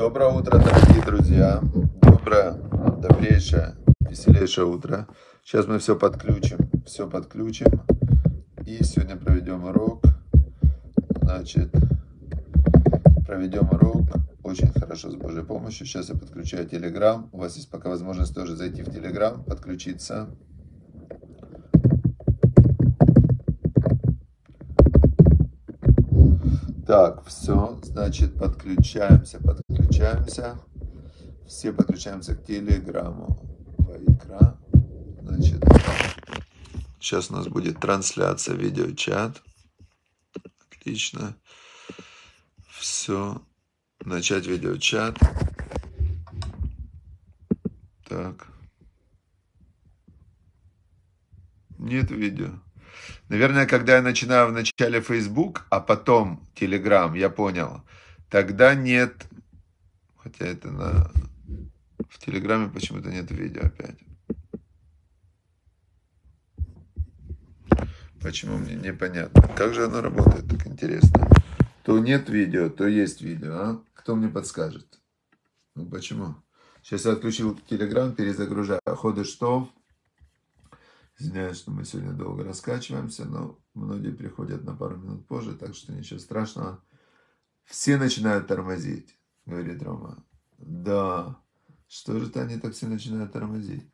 Доброе утро, дорогие друзья. Доброе, добрейшее, веселейшее утро. Сейчас мы все подключим, все подключим. И сегодня проведем урок. Значит, проведем урок очень хорошо с Божьей помощью. Сейчас я подключаю Telegram. У вас есть пока возможность тоже зайти в Telegram, подключиться. Так, все, значит, подключаемся, подключаемся. Все подключаемся к телеграмму. Вайкра. Значит, сейчас у нас будет трансляция, видеочат. Отлично. Все. Начать видеочат. Так. Нет видео. Наверное, когда я начинаю в начале Facebook, а потом Telegram, я понял, тогда нет, хотя это на, в Телеграме почему-то нет видео опять. Почему мне непонятно. Как же оно работает, так интересно. То нет видео, то есть видео, а? Кто мне подскажет? Ну почему? Сейчас я отключил Телеграм, перезагружаю. Ходы что? Извиняюсь, что мы сегодня долго раскачиваемся, но многие приходят на пару минут позже, так что ничего страшного. Все начинают тормозить, говорит Рома. Да, что же они так все начинают тормозить?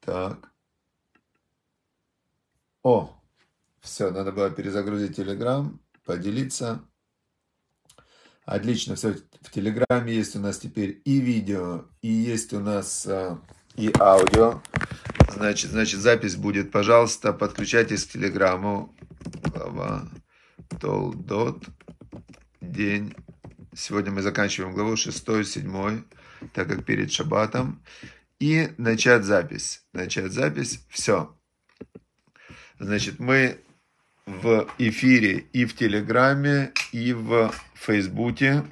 Так. О, все, надо было перезагрузить Телеграм, поделиться. Отлично, все, в Телеграме есть у нас теперь и видео, и есть у нас а, и аудио. Значит, значит, запись будет, пожалуйста, подключайтесь к телеграмму. Глава Толдот. День. Сегодня мы заканчиваем главу 6, 7, так как перед шаббатом. И начать запись. Начать запись. Все. Значит, мы в эфире и в Телеграме, и в Фейсбуке.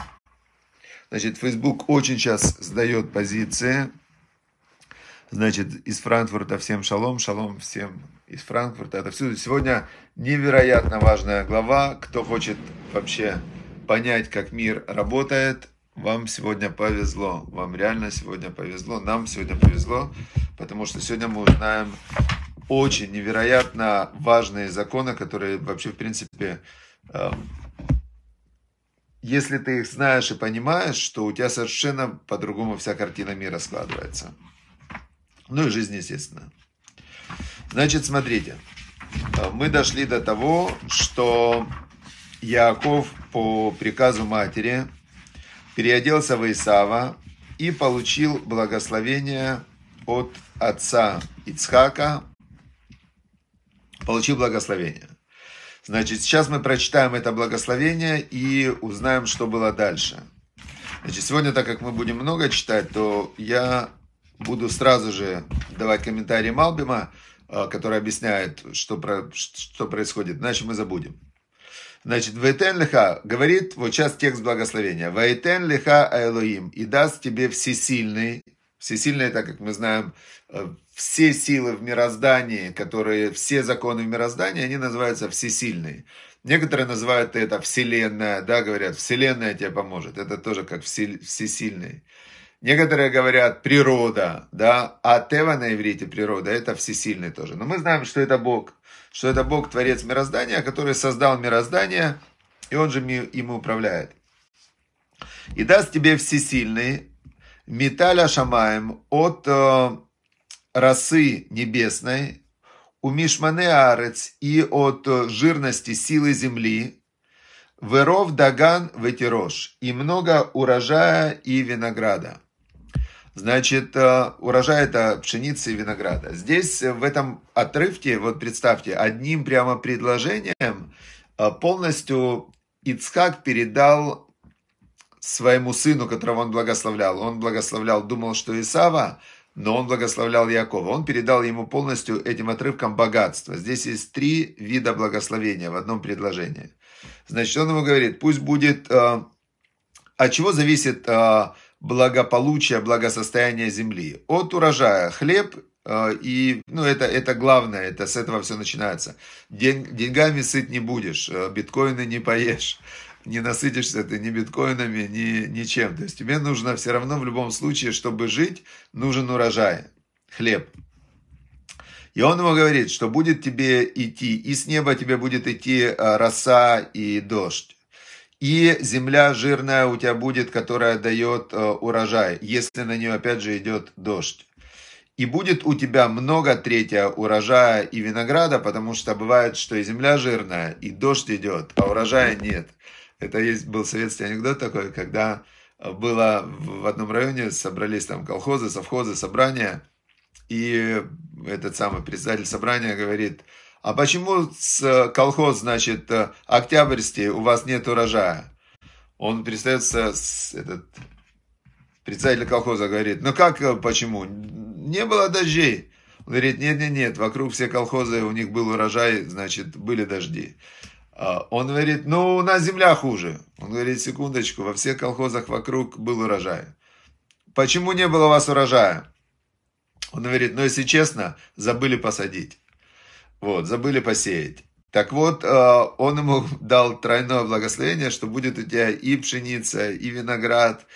Значит, Фейсбук очень сейчас сдает позиции. Значит, из Франкфурта всем шалом, шалом всем из Франкфурта. Это все. Сегодня невероятно важная глава. Кто хочет вообще понять, как мир работает, вам сегодня повезло. Вам реально сегодня повезло. Нам сегодня повезло, потому что сегодня мы узнаем очень невероятно важные законы, которые вообще, в принципе, эм, если ты их знаешь и понимаешь, что у тебя совершенно по-другому вся картина мира складывается. Ну и жизнь, естественно. Значит, смотрите. Мы дошли до того, что Яков по приказу матери переоделся в Исава и получил благословение от отца Ицхака. Получил благословение. Значит, сейчас мы прочитаем это благословение и узнаем, что было дальше. Значит, сегодня, так как мы будем много читать, то я буду сразу же давать комментарии Малбима, э, который объясняет, что, про, что происходит, иначе мы забудем. Значит, Вейтен лиха, говорит, вот сейчас текст благословения. Вейтен лиха Элоим, и даст тебе всесильный, всесильный, так как мы знаем, э, все силы в мироздании, которые, все законы в мироздании, они называются всесильные. Некоторые называют это вселенная, да, говорят, вселенная тебе поможет. Это тоже как всесильный. Некоторые говорят природа, да, а Тева на иврите природа, это всесильный тоже. Но мы знаем, что это Бог, что это Бог, Творец мироздания, который создал мироздание, и Он же им управляет. И даст тебе всесильный металя шамаем от э, росы небесной, у мишмане арец и от жирности силы земли, веров даган ветерош, и много урожая и винограда. Значит, э, урожай это пшеница и винограда. Здесь э, в этом отрывке, вот представьте, одним прямо предложением э, полностью Ицхак передал своему сыну, которого он благословлял. Он благословлял, думал, что Исава, но он благословлял Якова. Он передал ему полностью этим отрывком богатство. Здесь есть три вида благословения в одном предложении. Значит, он ему говорит, пусть будет... От чего зависит благополучия, благосостояния земли. От урожая хлеб э, и, ну, это, это главное, это с этого все начинается. День, деньгами сыт не будешь, э, биткоины не поешь. не насытишься ты ни биткоинами, ни ничем. То есть тебе нужно все равно в любом случае, чтобы жить, нужен урожай, хлеб. И он ему говорит, что будет тебе идти, и с неба тебе будет идти а, роса и дождь. И земля жирная у тебя будет, которая дает а, урожай, если на нее опять же идет дождь. И будет у тебя много третья урожая и винограда, потому что бывает, что и земля жирная, и дождь идет, а урожая нет. Это есть, был советский анекдот такой, когда было в одном районе, собрались там колхозы, совхозы, собрания, и этот самый председатель собрания говорит, а почему с колхоз, значит, октябрьский у вас нет урожая? Он представится, этот председатель колхоза говорит, ну как, почему? Не было дождей. Он говорит, нет, нет, нет, вокруг все колхозы, у них был урожай, значит, были дожди. А он говорит, ну, у нас земля хуже. Он говорит, секундочку, во всех колхозах вокруг был урожай. Почему не было у вас урожая? Он говорит, ну, если честно, забыли посадить. Вот, забыли посеять. Так вот, э, он ему дал тройное благословение, что будет у тебя и пшеница, и виноград,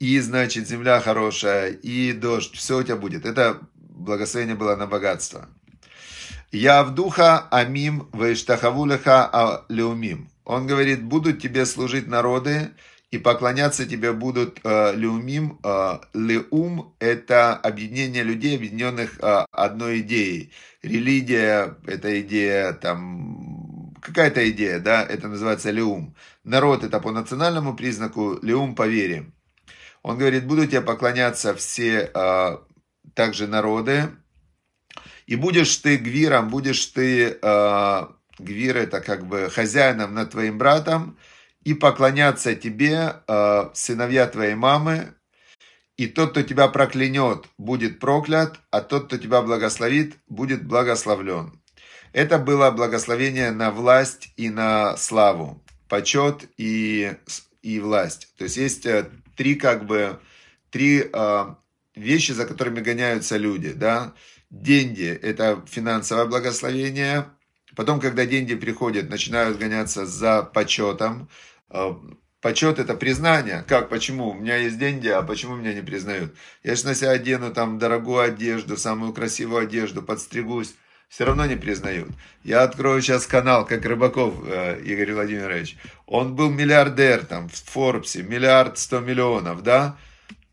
и, значит, земля хорошая, и дождь, все у тебя будет. Это благословение было на богатство. Я в духа амим вейштахавулеха алеумим. Он говорит, будут тебе служить народы, и поклоняться тебе будут э, Леумим. Э, Леум – это объединение людей, объединенных э, одной идеей. Религия – это идея, там, какая-то идея, да, это называется Леум. Народ – это по национальному признаку, Леум – по вере. Он говорит, будут тебе поклоняться все э, также народы, и будешь ты гвиром, будешь ты, э, гвир – это как бы хозяином над твоим братом – и поклоняться тебе э, сыновья твоей мамы, и тот, кто тебя проклянет, будет проклят, а тот, кто тебя благословит, будет благословлен. Это было благословение на власть и на славу, почет и, и власть. То есть есть э, три как бы три э, вещи, за которыми гоняются люди, да. Деньги – это финансовое благословение. Потом, когда деньги приходят, начинают гоняться за почетом, почет это признание. Как, почему? У меня есть деньги, а почему меня не признают? Я же на себя одену там дорогую одежду, самую красивую одежду, подстригусь. Все равно не признают. Я открою сейчас канал, как Рыбаков э, Игорь Владимирович. Он был миллиардер там в Форбсе, миллиард сто миллионов, да?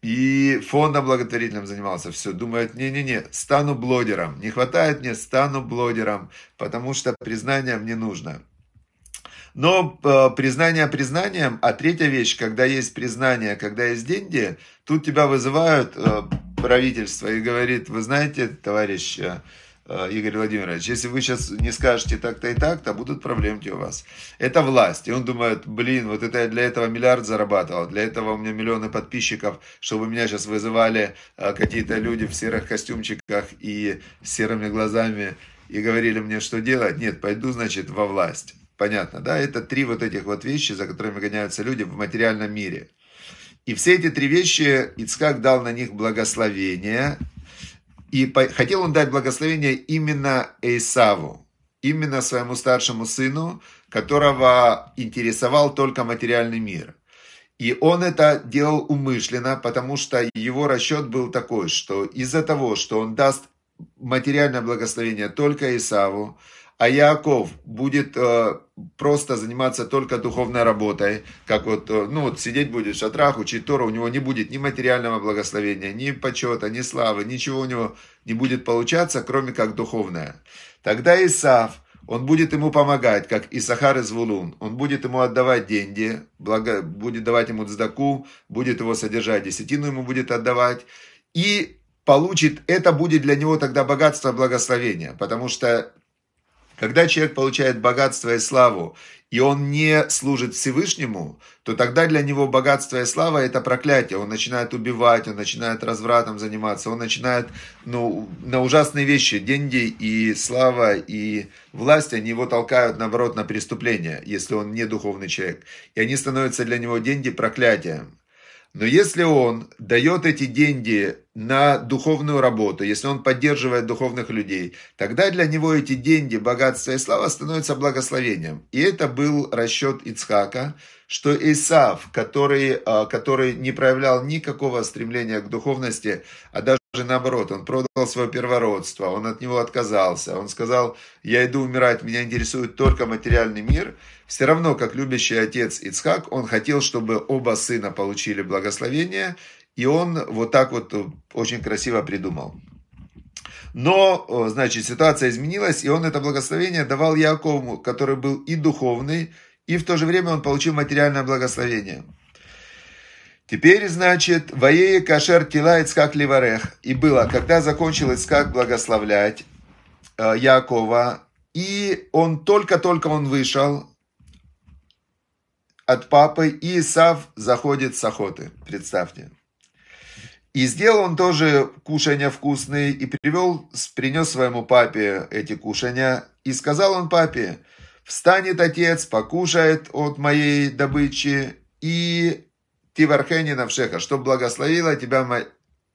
И фондом благотворительным занимался. Все, думает, не-не-не, стану блогером. Не хватает мне, стану блогером, потому что признание мне нужно. Но э, признание признанием, а третья вещь, когда есть признание, когда есть деньги, тут тебя вызывают э, правительство и говорит, вы знаете, товарищ э, Игорь Владимирович, если вы сейчас не скажете так-то и так-то, будут проблемки у вас. Это власть. И он думает, блин, вот это я для этого миллиард зарабатывал, для этого у меня миллионы подписчиков, чтобы меня сейчас вызывали какие-то люди в серых костюмчиках и серыми глазами и говорили мне, что делать. Нет, пойду, значит, во власть. Понятно, да? Это три вот этих вот вещи, за которыми гоняются люди в материальном мире. И все эти три вещи Ицкак дал на них благословение. И хотел он дать благословение именно Эйсаву, именно своему старшему сыну, которого интересовал только материальный мир. И он это делал умышленно, потому что его расчет был такой, что из-за того, что он даст материальное благословение только Исаву, а Яков будет э, просто заниматься только духовной работой, как вот, э, ну вот сидеть будет в шатрах, учить Тору, у него не будет ни материального благословения, ни почета, ни славы, ничего у него не будет получаться, кроме как духовное. Тогда Исав, он будет ему помогать, как Исахар из Вулун, он будет ему отдавать деньги, благо, будет давать ему цдаку, будет его содержать, десятину ему будет отдавать, и получит, это будет для него тогда богатство благословения, потому что когда человек получает богатство и славу, и он не служит Всевышнему, то тогда для него богатство и слава – это проклятие. Он начинает убивать, он начинает развратом заниматься, он начинает ну, на ужасные вещи. Деньги и слава и власть, они его толкают, наоборот, на преступление, если он не духовный человек. И они становятся для него деньги проклятием. Но если он дает эти деньги на духовную работу, если он поддерживает духовных людей, тогда для него эти деньги, богатство и слава становятся благословением. И это был расчет Ицхака, что Исав, который, а, который не проявлял никакого стремления к духовности, а даже наоборот, он продал свое первородство, он от него отказался, он сказал, я иду умирать, меня интересует только материальный мир, все равно, как любящий отец Ицхак, он хотел, чтобы оба сына получили благословение, и он вот так вот очень красиво придумал. Но, значит, ситуация изменилась, и он это благословение давал Якову, который был и духовный, и в то же время он получил материальное благословение. Теперь, значит, воее кашер тила Ицкак ливарех. И было, когда закончил Ицкак благословлять э, Якова, и он только-только он вышел от папы, и Исав заходит с охоты, представьте. И сделал он тоже кушания вкусные, и привел, принес своему папе эти кушания, и сказал он папе, Встанет отец, покушает от моей добычи, и Тивархени Навшеха, что благословила тебя,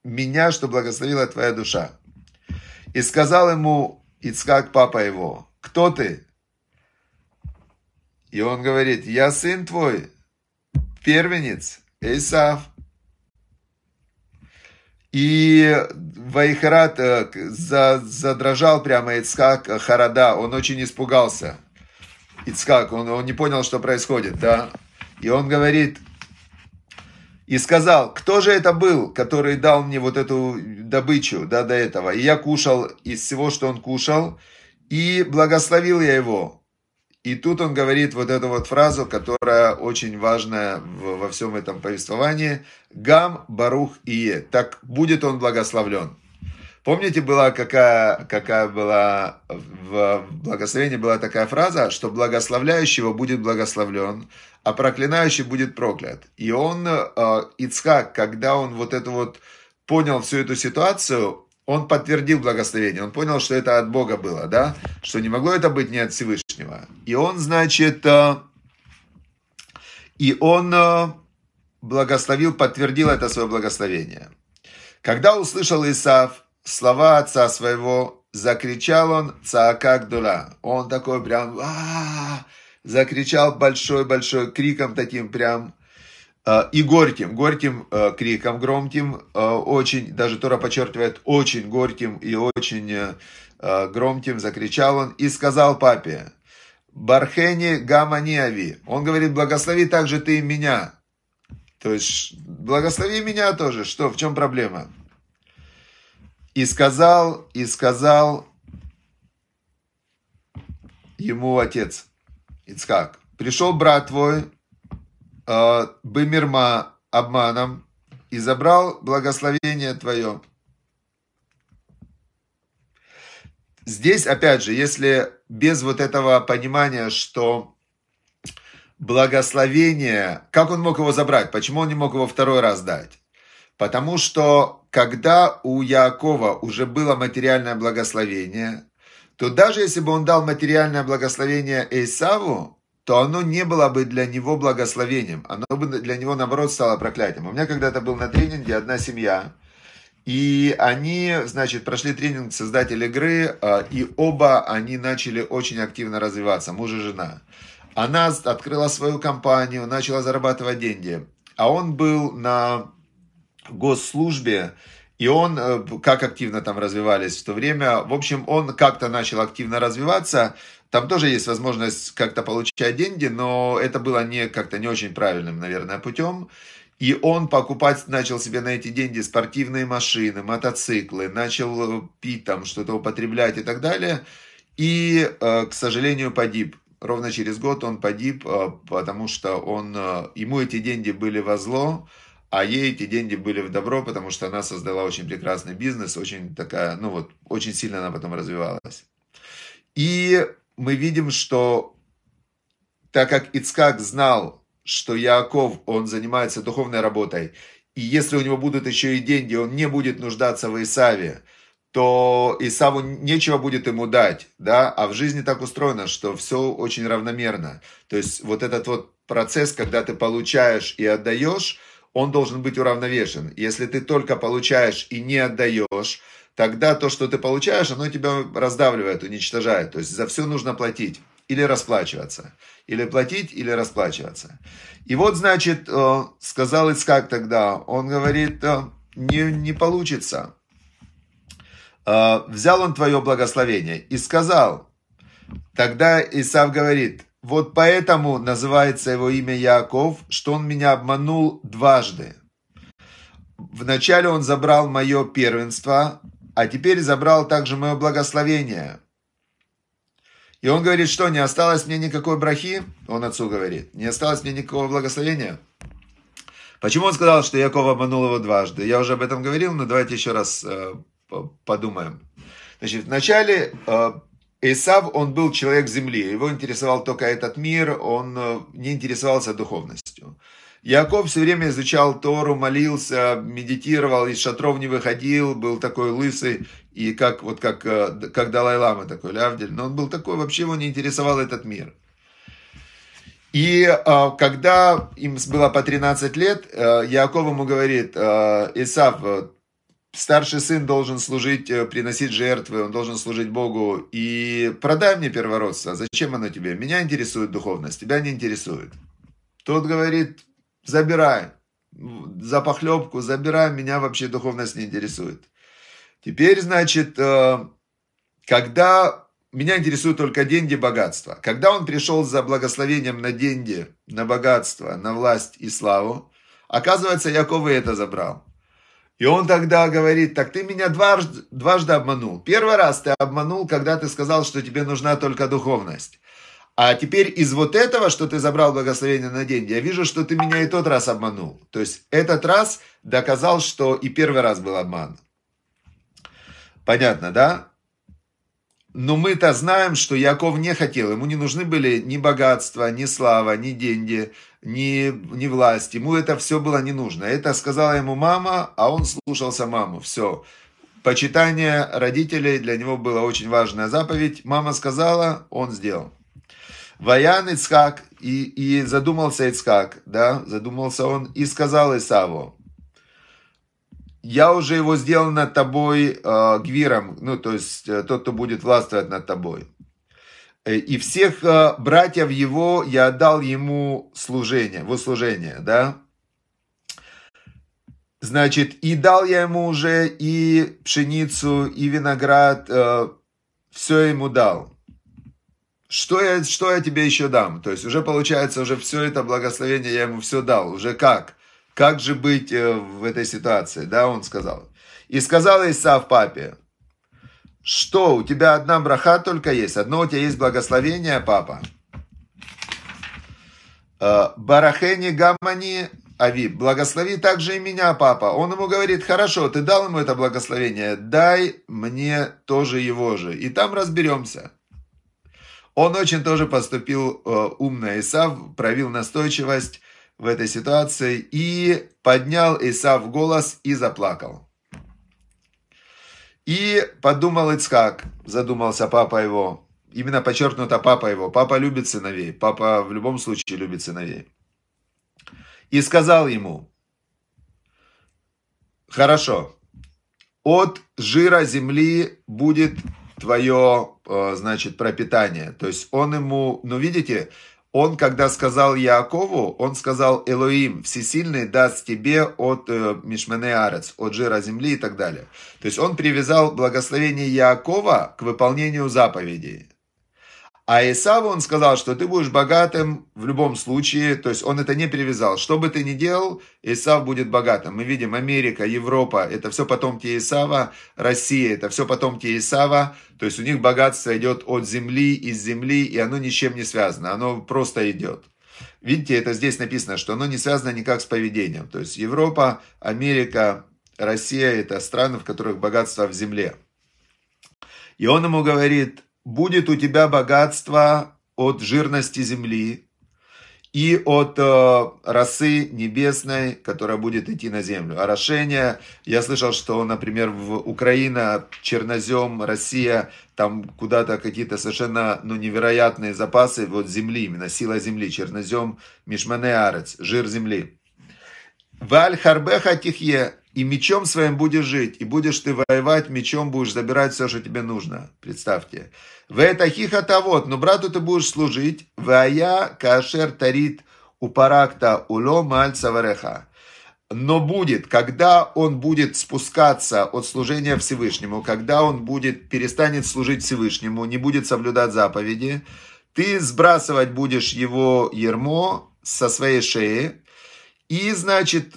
меня, что благословила твоя душа. И сказал ему Ицкак, папа его, кто ты? И он говорит, я сын твой, первенец, Исав. И Вайхарат э, задрожал прямо Ицкак Харада, он очень испугался. Ицкак, он, он не понял, что происходит, да. И он говорит, и сказал, кто же это был, который дал мне вот эту добычу, да, до этого. И я кушал из всего, что он кушал, и благословил я его. И тут он говорит вот эту вот фразу, которая очень важная во всем этом повествовании. Гам, Барух Ие. Так будет он благословлен. Помните, была какая, какая была в благословении была такая фраза, что благословляющего будет благословлен, а проклинающий будет проклят. И он, э, Ицхак, когда он вот это вот понял всю эту ситуацию, он подтвердил благословение, он понял, что это от Бога было, да, что не могло это быть не от Всевышнего. И он, значит, э, и он э, благословил, подтвердил это свое благословение. Когда услышал Исав, слова отца своего, закричал он «Цаакак дула». Он такой прям а закричал большой-большой криком таким прям а, и горьким, горьким а, криком, громким, а, очень, даже Тора подчеркивает, очень горьким и очень громким закричал он и сказал папе, Бархени Гаманиави. Он говорит, благослови также ты меня. То есть, благослови меня тоже. Что, в чем проблема? И сказал, и сказал ему отец Ицкак, пришел брат твой, э, Бымирма, обманом, и забрал благословение твое. Здесь, опять же, если без вот этого понимания, что благословение, как он мог его забрать, почему он не мог его второй раз дать? Потому что когда у Якова уже было материальное благословение, то даже если бы он дал материальное благословение Эйсаву, то оно не было бы для него благословением. Оно бы для него, наоборот, стало проклятием. У меня когда-то был на тренинге одна семья, и они, значит, прошли тренинг создатель игры, а, и оба они начали очень активно развиваться, муж и жена. Она открыла свою компанию, начала зарабатывать деньги. А он был на госслужбе, и он, э, как активно там развивались в то время, в общем, он как-то начал активно развиваться, там тоже есть возможность как-то получать деньги, но это было не как-то не очень правильным, наверное, путем. И он покупать начал себе на эти деньги спортивные машины, мотоциклы, начал э, пить там, что-то употреблять и так далее. И, э, к сожалению, погиб. Ровно через год он погиб, потому что он, ему эти деньги были во зло, а ей эти деньги были в добро, потому что она создала очень прекрасный бизнес, очень такая, ну вот, очень сильно она потом развивалась. И мы видим, что так как Ицкак знал, что Яаков, он занимается духовной работой, и если у него будут еще и деньги, он не будет нуждаться в Исаве, то Исаву нечего будет ему дать, да, а в жизни так устроено, что все очень равномерно. То есть вот этот вот процесс, когда ты получаешь и отдаешь, он должен быть уравновешен. Если ты только получаешь и не отдаешь, тогда то, что ты получаешь, оно тебя раздавливает, уничтожает. То есть за все нужно платить или расплачиваться. Или платить, или расплачиваться. И вот, значит, э, сказал Ицкак тогда, он говорит, э, не, не получится. Э, взял он твое благословение и сказал, тогда Исав говорит, вот поэтому называется его имя Яков, что он меня обманул дважды. Вначале он забрал мое первенство, а теперь забрал также мое благословение. И он говорит, что не осталось мне никакой брахи, он отцу говорит, не осталось мне никакого благословения. Почему он сказал, что Яков обманул его дважды? Я уже об этом говорил, но давайте еще раз э, подумаем. Значит, вначале э, Исав, он был человек земли, его интересовал только этот мир, он э, не интересовался духовностью. Яков все время изучал Тору, молился, медитировал, из шатров не выходил, был такой лысый, и как, вот как, э, как Далай-Лама такой, Лявдель, но он был такой, вообще его не интересовал этот мир. И э, когда им было по 13 лет, Яков ему говорит, Исав, старший сын должен служить, э, приносить жертвы, он должен служить Богу. И продай мне первородство. Зачем оно тебе? Меня интересует духовность, тебя не интересует. Тот говорит, забирай. За похлебку забирай, меня вообще духовность не интересует. Теперь, значит, э, когда меня интересуют только деньги, богатство. Когда он пришел за благословением на деньги, на богатство, на власть и славу, оказывается, Яков и это забрал. И он тогда говорит, так ты меня дважды, дважды обманул. Первый раз ты обманул, когда ты сказал, что тебе нужна только духовность. А теперь из вот этого, что ты забрал благословение на деньги, я вижу, что ты меня и тот раз обманул. То есть этот раз доказал, что и первый раз был обман. Понятно, да? Но мы-то знаем, что Яков не хотел. Ему не нужны были ни богатства, ни слава, ни деньги ни, ни власть. Ему это все было не нужно. Это сказала ему мама, а он слушался маму. Все. Почитание родителей для него была очень важная заповедь. Мама сказала, он сделал. Ваян Ицхак, и, и задумался Ицхак, да, задумался он, и сказал Исаву, я уже его сделал над тобой э, гвиром, ну, то есть э, тот, кто будет властвовать над тобой. Э, и всех э, братьев его я отдал ему служение, в услужение, да. Значит, и дал я ему уже и пшеницу, и виноград, э, все ему дал. Что я, что я тебе еще дам? То есть уже получается, уже все это благословение я ему все дал. Уже как? Как же быть в этой ситуации? Да, он сказал. И сказал Исав папе, что, у тебя одна браха только есть? Одно у тебя есть благословение, папа? Э, Барахени гамани ави, благослови также и меня, папа. Он ему говорит, хорошо, ты дал ему это благословение, дай мне тоже его же. И там разберемся. Он очень тоже поступил э, умно. Исав проявил настойчивость в этой ситуации и поднял Исав голос и заплакал. И подумал Ицхак, задумался папа его, именно подчеркнуто папа его, папа любит сыновей, папа в любом случае любит сыновей. И сказал ему, хорошо, от жира земли будет твое, э, значит, пропитание. То есть он ему, ну видите, он, когда сказал Якову, он сказал Элоим, всесильный даст тебе от э, Мишмене от жира земли и так далее. То есть он привязал благословение Якова к выполнению заповедей. А Исаву он сказал, что ты будешь богатым в любом случае, то есть он это не привязал. Что бы ты ни делал, Исав будет богатым. Мы видим Америка, Европа, это все потомки Исава, Россия, это все потомки Исава. То есть у них богатство идет от земли, из земли, и оно ни с чем не связано, оно просто идет. Видите, это здесь написано, что оно не связано никак с поведением. То есть Европа, Америка, Россия – это страны, в которых богатство в земле. И он ему говорит, будет у тебя богатство от жирности земли и от э, росы небесной, которая будет идти на землю. Орошение, я слышал, что, например, в Украина, Чернозем, Россия, там куда-то какие-то совершенно ну, невероятные запасы вот земли, именно сила земли, чернозем, мишмане арец, жир земли. Валь харбеха тихе, и мечом своим будешь жить, и будешь ты воевать, мечом будешь забирать все, что тебе нужно. Представьте. В это хихата вот, но брату ты будешь служить. Вая кашер тарит упаракта уло маль савареха. Но будет, когда он будет спускаться от служения Всевышнему, когда он будет, перестанет служить Всевышнему, не будет соблюдать заповеди, ты сбрасывать будешь его ермо со своей шеи, и, значит,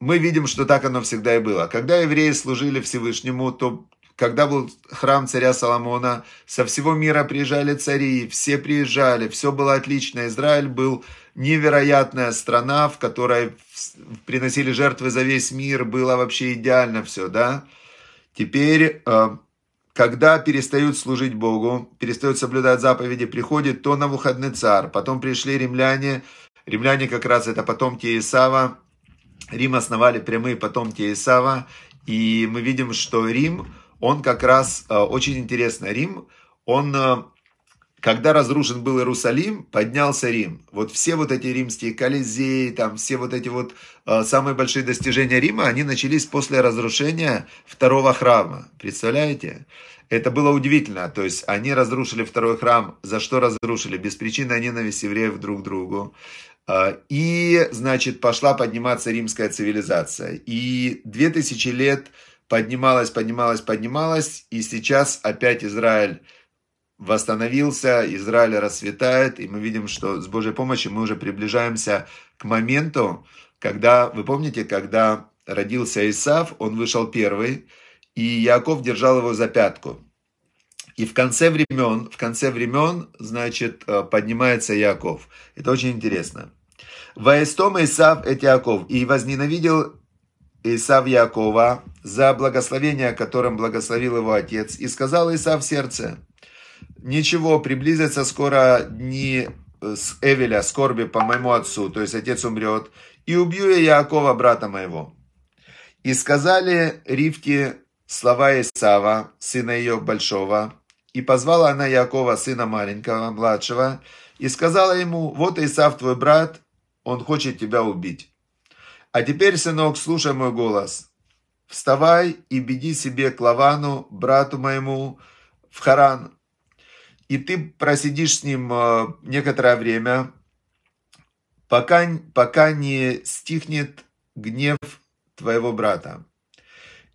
мы видим, что так оно всегда и было. Когда евреи служили Всевышнему, то когда был храм царя Соломона, со всего мира приезжали цари, все приезжали, все было отлично. Израиль был невероятная страна, в которой приносили жертвы за весь мир, было вообще идеально все, да. Теперь, э, когда перестают служить Богу, перестают соблюдать заповеди, приходит то на выходный царь, потом пришли римляне, римляне как раз это потомки Исава, Рим основали прямые потомки Исава, и мы видим, что Рим, он как раз, э, очень интересно, Рим, он, э, когда разрушен был Иерусалим, поднялся Рим. Вот все вот эти римские колизеи, там все вот эти вот э, самые большие достижения Рима, они начались после разрушения второго храма. Представляете? Это было удивительно. То есть они разрушили второй храм. За что разрушили? Без причины ненависть евреев друг к другу. И, значит, пошла подниматься римская цивилизация. И две тысячи лет поднималась, поднималась, поднималась, и сейчас опять Израиль восстановился, Израиль расцветает, и мы видим, что с Божьей помощью мы уже приближаемся к моменту, когда, вы помните, когда родился Исав, он вышел первый, и Яков держал его за пятку. И в конце времен, в конце времен, значит, э, поднимается Яков. Это очень интересно. Ваестом Исав эт Яков, и возненавидел Исав Якова за благословение, которым благословил его отец. И сказал Исав в сердце, ничего, приблизятся скоро дни с Эвеля, скорби по моему отцу, то есть отец умрет, и убью я Якова, брата моего. И сказали Ривке слова Исава, сына ее большого, и позвала она Якова, сына маленького, младшего, и сказала ему, вот Исав твой брат, он хочет тебя убить. А теперь, сынок, слушай мой голос. Вставай и беги себе к Лавану, брату моему, в Харан. И ты просидишь с ним э, некоторое время, пока, пока не стихнет гнев твоего брата.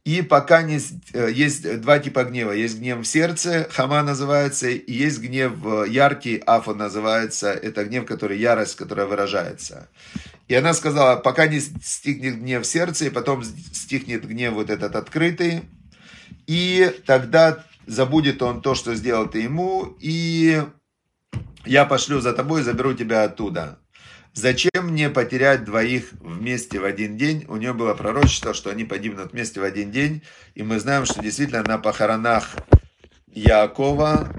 И пока не, э, есть два типа гнева. Есть гнев в сердце, хама называется, и есть гнев э, яркий, афо называется. Это гнев, который ярость, которая выражается. И она сказала, пока не стихнет гнев в сердце, и потом стихнет гнев вот этот открытый, и тогда забудет он то, что сделал ты ему, и я пошлю за тобой, заберу тебя оттуда. Зачем мне потерять двоих вместе в один день? У нее было пророчество, что они погибнут вместе в один день. И мы знаем, что действительно на похоронах Якова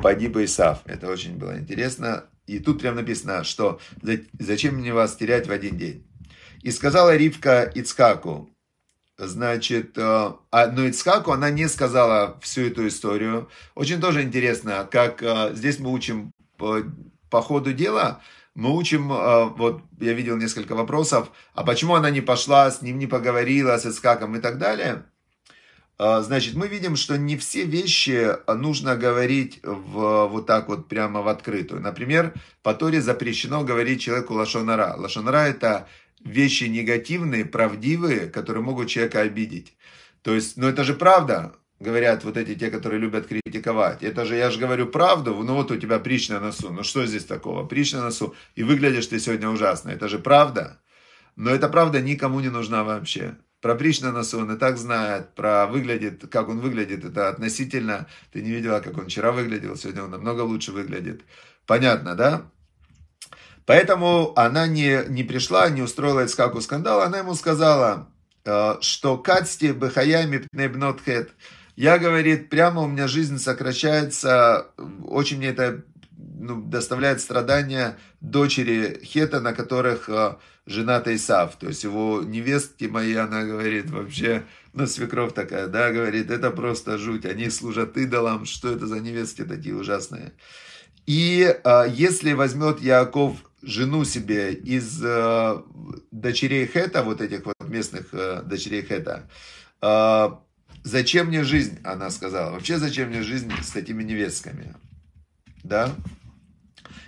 погиб Исав. Это очень было интересно. И тут прям написано, что зачем мне вас терять в один день? И сказала Ривка Ицкаку, значит, э, а, но Ицкаку она не сказала всю эту историю. Очень тоже интересно, как э, здесь мы учим по, по ходу дела, мы учим, э, вот я видел несколько вопросов, а почему она не пошла, с ним не поговорила, с Искаком и так далее. Э, значит, мы видим, что не все вещи нужно говорить в, вот так вот прямо в открытую. Например, по Торе запрещено говорить человеку лошонара. Лошонара это вещи негативные, правдивые, которые могут человека обидеть. То есть, ну это же правда говорят вот эти те, которые любят критиковать. Это же, я же говорю правду, ну вот у тебя притч на носу. Ну что здесь такого? Притч на носу. И выглядишь ты сегодня ужасно. Это же правда. Но эта правда никому не нужна вообще. Про притч на носу он и так знает, про выглядит, как он выглядит, это относительно. Ты не видела, как он вчера выглядел, сегодня он намного лучше выглядит. Понятно, да? Поэтому она не, не пришла, не устроила Ицкаку скандал, она ему сказала, э, что Кацти Бехаями Пнебнотхет, я, говорит, прямо у меня жизнь сокращается, очень мне это ну, доставляет страдания дочери Хета, на которых э, женат Исав. То есть его невестки мои, она говорит, вообще, ну, свекровь такая, да, говорит, это просто жуть, они служат идолам, что это за невестки такие ужасные. И э, если возьмет Яков жену себе из э, дочерей Хета, вот этих вот местных э, дочерей Хета, э, зачем мне жизнь, она сказала. Вообще, зачем мне жизнь с такими невестками? Да?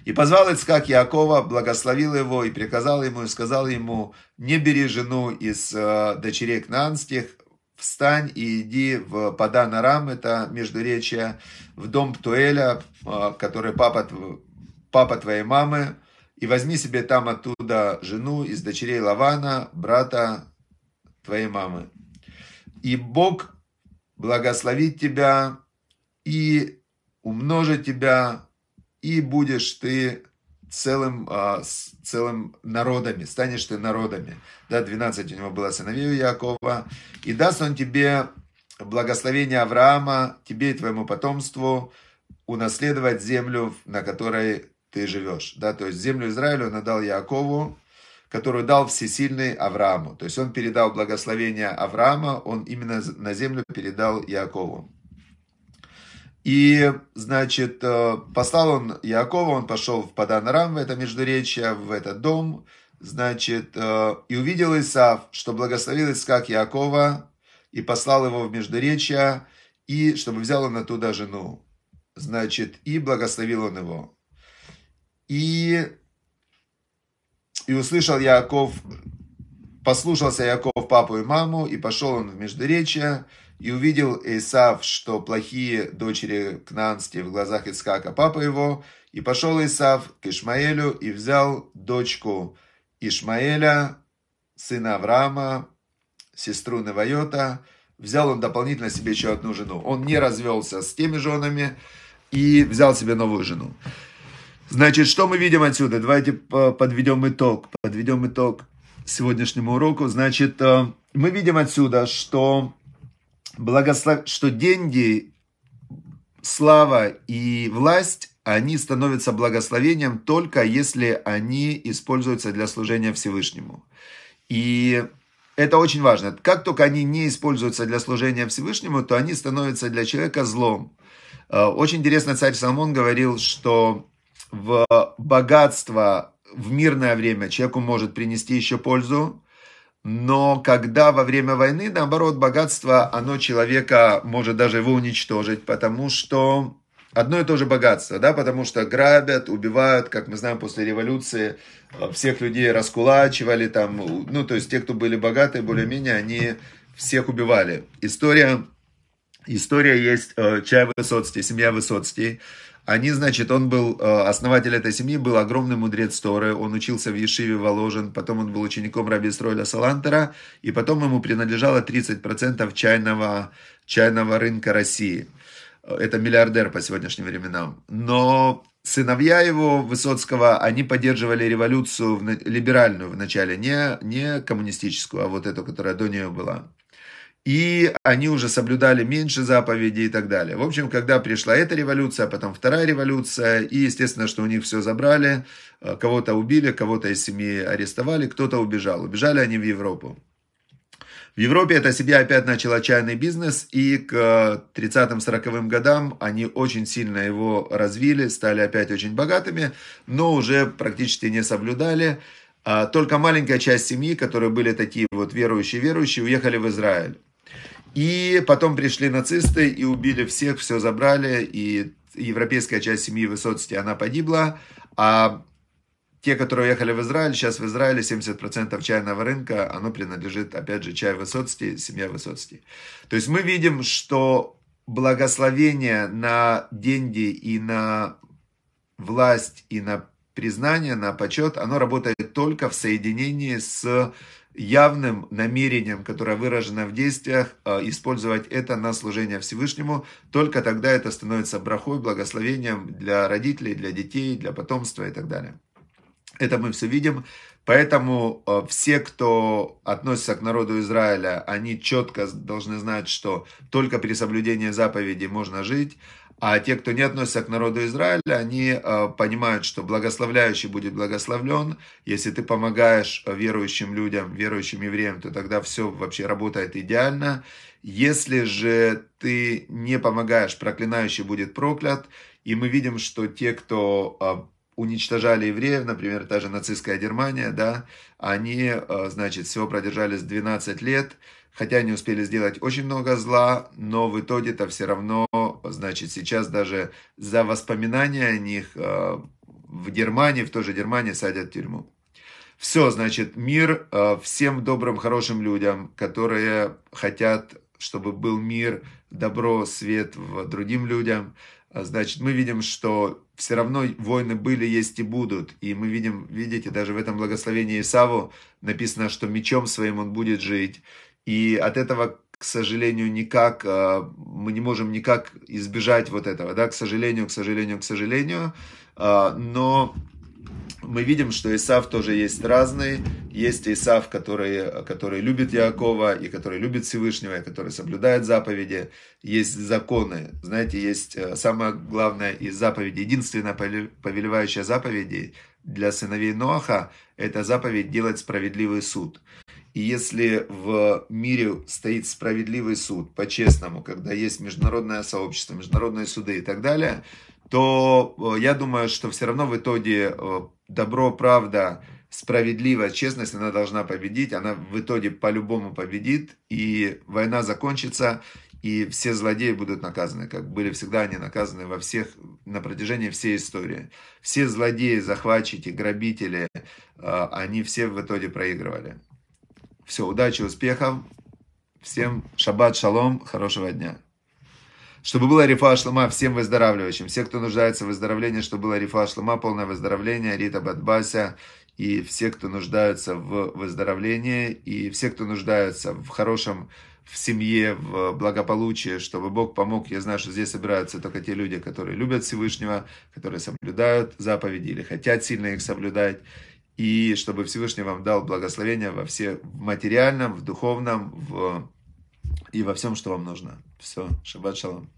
И позвал Ицкак Якова, благословил его и приказал ему, и сказал ему, не бери жену из э, дочерей кнанских, встань и иди в Падан Арам, это междуречие, в дом Птуэля, э, который папа, папа твоей мамы, и возьми себе там оттуда жену из дочерей Лавана, брата твоей мамы. И Бог благословит тебя и умножит тебя и будешь ты целым, а, целым народами, станешь ты народами. Да, 12 у него было сыновей у Якова. И даст он тебе благословение Авраама, тебе и твоему потомству, унаследовать землю, на которой ты живешь. Да, то есть землю Израилю он отдал Якову, которую дал всесильный Аврааму. То есть он передал благословение Авраама, он именно на землю передал Якову. И, значит, э, послал он Якова, он пошел в Падан-Рам, в это междуречье, в этот дом, значит, э, и увидел Исав, что благословил Искак Якова, и послал его в междуречье, и чтобы взял он оттуда жену. Значит, и благословил он его. И, и услышал Яков, послушался Яков папу и маму, и пошел он в междуречье, и увидел Исав, что плохие дочери Кнанские в глазах Ицхака, папа его, и пошел Исав к Ишмаэлю и взял дочку Ишмаэля, сына Авраама, сестру Невайота, взял он дополнительно себе еще одну жену. Он не развелся с теми женами и взял себе новую жену. Значит, что мы видим отсюда? Давайте подведем итог. Подведем итог сегодняшнему уроку. Значит, э, мы видим отсюда, что благослов... что деньги, слава и власть, они становятся благословением только если они используются для служения Всевышнему. И это очень важно. Как только они не используются для служения Всевышнему, то они становятся для человека злом. Э, очень интересно, царь Соломон говорил, что в богатство в мирное время человеку может принести еще пользу, но когда во время войны, наоборот, богатство, оно человека может даже его уничтожить, потому что одно и то же богатство, да, потому что грабят, убивают, как мы знаем, после революции э, всех людей раскулачивали, там, ну, то есть те, кто были богатые, более-менее, они всех убивали. История, история есть э, Чай Высоцкий, семья Высоцкий, они, значит, он был, э, основатель этой семьи был огромный мудрец Торы, он учился в Ешиве Воложен, потом он был учеником Раби Стройля Салантера, и потом ему принадлежало 30% чайного, чайного рынка России. Это миллиардер по сегодняшним временам. Но сыновья его, Высоцкого, они поддерживали революцию либеральную вначале, не, не коммунистическую, а вот эту, которая до нее была и они уже соблюдали меньше заповедей и так далее. В общем, когда пришла эта революция, а потом вторая революция, и естественно, что у них все забрали, э, кого-то убили, кого-то из семьи арестовали, кто-то убежал. Убежали они в Европу. В Европе эта семья опять начала чайный бизнес, и к 30-40 годам они очень сильно его развили, стали опять очень богатыми, но уже практически не соблюдали. А только маленькая часть семьи, которые были такие вот верующие-верующие, уехали в Израиль. И потом пришли нацисты и убили всех, все забрали, и европейская часть семьи Высоцкий, она погибла, а те, которые уехали в Израиль, сейчас в Израиле 70% чайного рынка, оно принадлежит, опять же, чай Высоцкий, семья Высоцкий. То есть мы видим, что благословение на деньги и на власть и на признание, на почет, оно работает только в соединении с явным намерением, которое выражено в действиях, э, использовать это на служение Всевышнему, только тогда это становится брахой, благословением для родителей, для детей, для потомства и так далее. Это мы все видим. Поэтому э, все, кто относится к народу Израиля, они четко должны знать, что только при соблюдении заповедей можно жить, а те, кто не относится к народу Израиля, они э, понимают, что благословляющий будет благословлен. Если ты помогаешь верующим людям, верующим евреям, то тогда все вообще работает идеально. Если же ты не помогаешь, проклинающий будет проклят. И мы видим, что те, кто э, уничтожали евреев, например, та же нацистская Германия, да, они, значит, всего продержались 12 лет, хотя они успели сделать очень много зла, но в итоге-то все равно, значит, сейчас даже за воспоминания о них в Германии, в той же Германии садят в тюрьму. Все, значит, мир всем добрым, хорошим людям, которые хотят, чтобы был мир, добро, свет в другим людям. Значит, мы видим, что все равно войны были, есть и будут. И мы видим, видите, даже в этом благословении Исаву написано, что мечом своим он будет жить. И от этого, к сожалению, никак, мы не можем никак избежать вот этого, да, к сожалению, к сожалению, к сожалению. Но мы видим, что Исав тоже есть разный. Есть Исав, который, который любит Якова, и который любит Всевышнего, и который соблюдает заповеди. Есть законы. Знаете, есть э, самое главное из заповедей, единственная повелевающая заповеди для сыновей Ноаха, это заповедь делать справедливый суд. И если в мире стоит справедливый суд, по-честному, когда есть международное сообщество, международные суды и так далее, то э, я думаю, что все равно в итоге э, добро, правда, справедливость, честность, она должна победить, она в итоге по-любому победит, и война закончится, и все злодеи будут наказаны, как были всегда они наказаны во всех, на протяжении всей истории. Все злодеи, захватчики, грабители, э, они все в итоге проигрывали. Все, удачи, успехов, всем шаббат, шалом, хорошего дня. Чтобы было рифа шлама всем выздоравливающим. Все, кто нуждается в выздоровлении, чтобы было рифа шлама, полное выздоровление, Рита Бадбася, и все, кто нуждаются в выздоровлении, и все, кто нуждаются в хорошем в семье, в благополучии, чтобы Бог помог. Я знаю, что здесь собираются только те люди, которые любят Всевышнего, которые соблюдают заповеди или хотят сильно их соблюдать. И чтобы Всевышний вам дал благословение во все в материальном, в духовном, в и во всем, что вам нужно. Все, шаббат шалом.